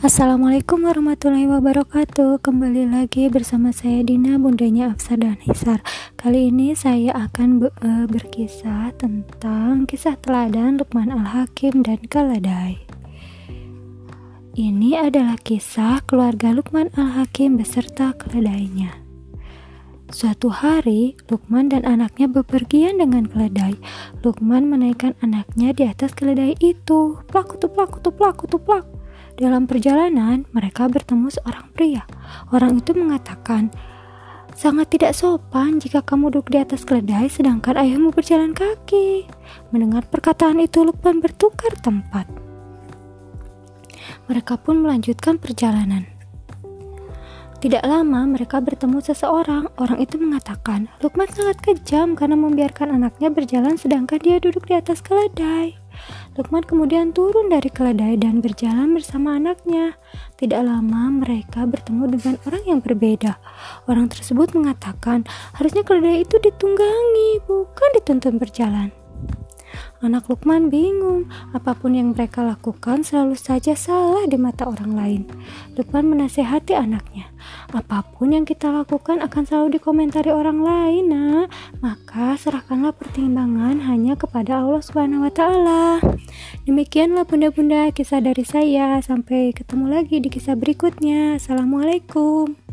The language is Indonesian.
Assalamualaikum warahmatullahi wabarakatuh Kembali lagi bersama saya Dina Bundanya Afsar dan Hisar Kali ini saya akan uh, berkisah tentang kisah teladan Lukman Al-Hakim dan Kaladai Ini adalah kisah keluarga Lukman Al-Hakim beserta keledainya Suatu hari, Lukman dan anaknya bepergian dengan keledai. Lukman menaikkan anaknya di atas keledai itu. Plak, tuplak, tuplak, tuplak. Dalam perjalanan, mereka bertemu seorang pria. Orang itu mengatakan, Sangat tidak sopan jika kamu duduk di atas keledai sedangkan ayahmu berjalan kaki. Mendengar perkataan itu, Lukman bertukar tempat. Mereka pun melanjutkan perjalanan. Tidak lama mereka bertemu seseorang. Orang itu mengatakan, Lukman sangat kejam karena membiarkan anaknya berjalan sedangkan dia duduk di atas keledai. Lukman kemudian turun dari keledai dan berjalan bersama anaknya. Tidak lama mereka bertemu dengan orang yang berbeda. Orang tersebut mengatakan, harusnya keledai itu ditunggangi, bukan dituntun berjalan. Anak Lukman bingung, apa pun yang mereka lakukan selalu saja salah di mata orang lain. Lukman menasehati anaknya, apa pun yang kita lakukan akan selalu dikomentari orang lain, nah. Maka serahkanlah pertimbangan hanya kepada Allah Subhanahu wa taala. Demikianlah bunda-bunda kisah dari saya. Sampai ketemu lagi di kisah berikutnya. Assalamualaikum.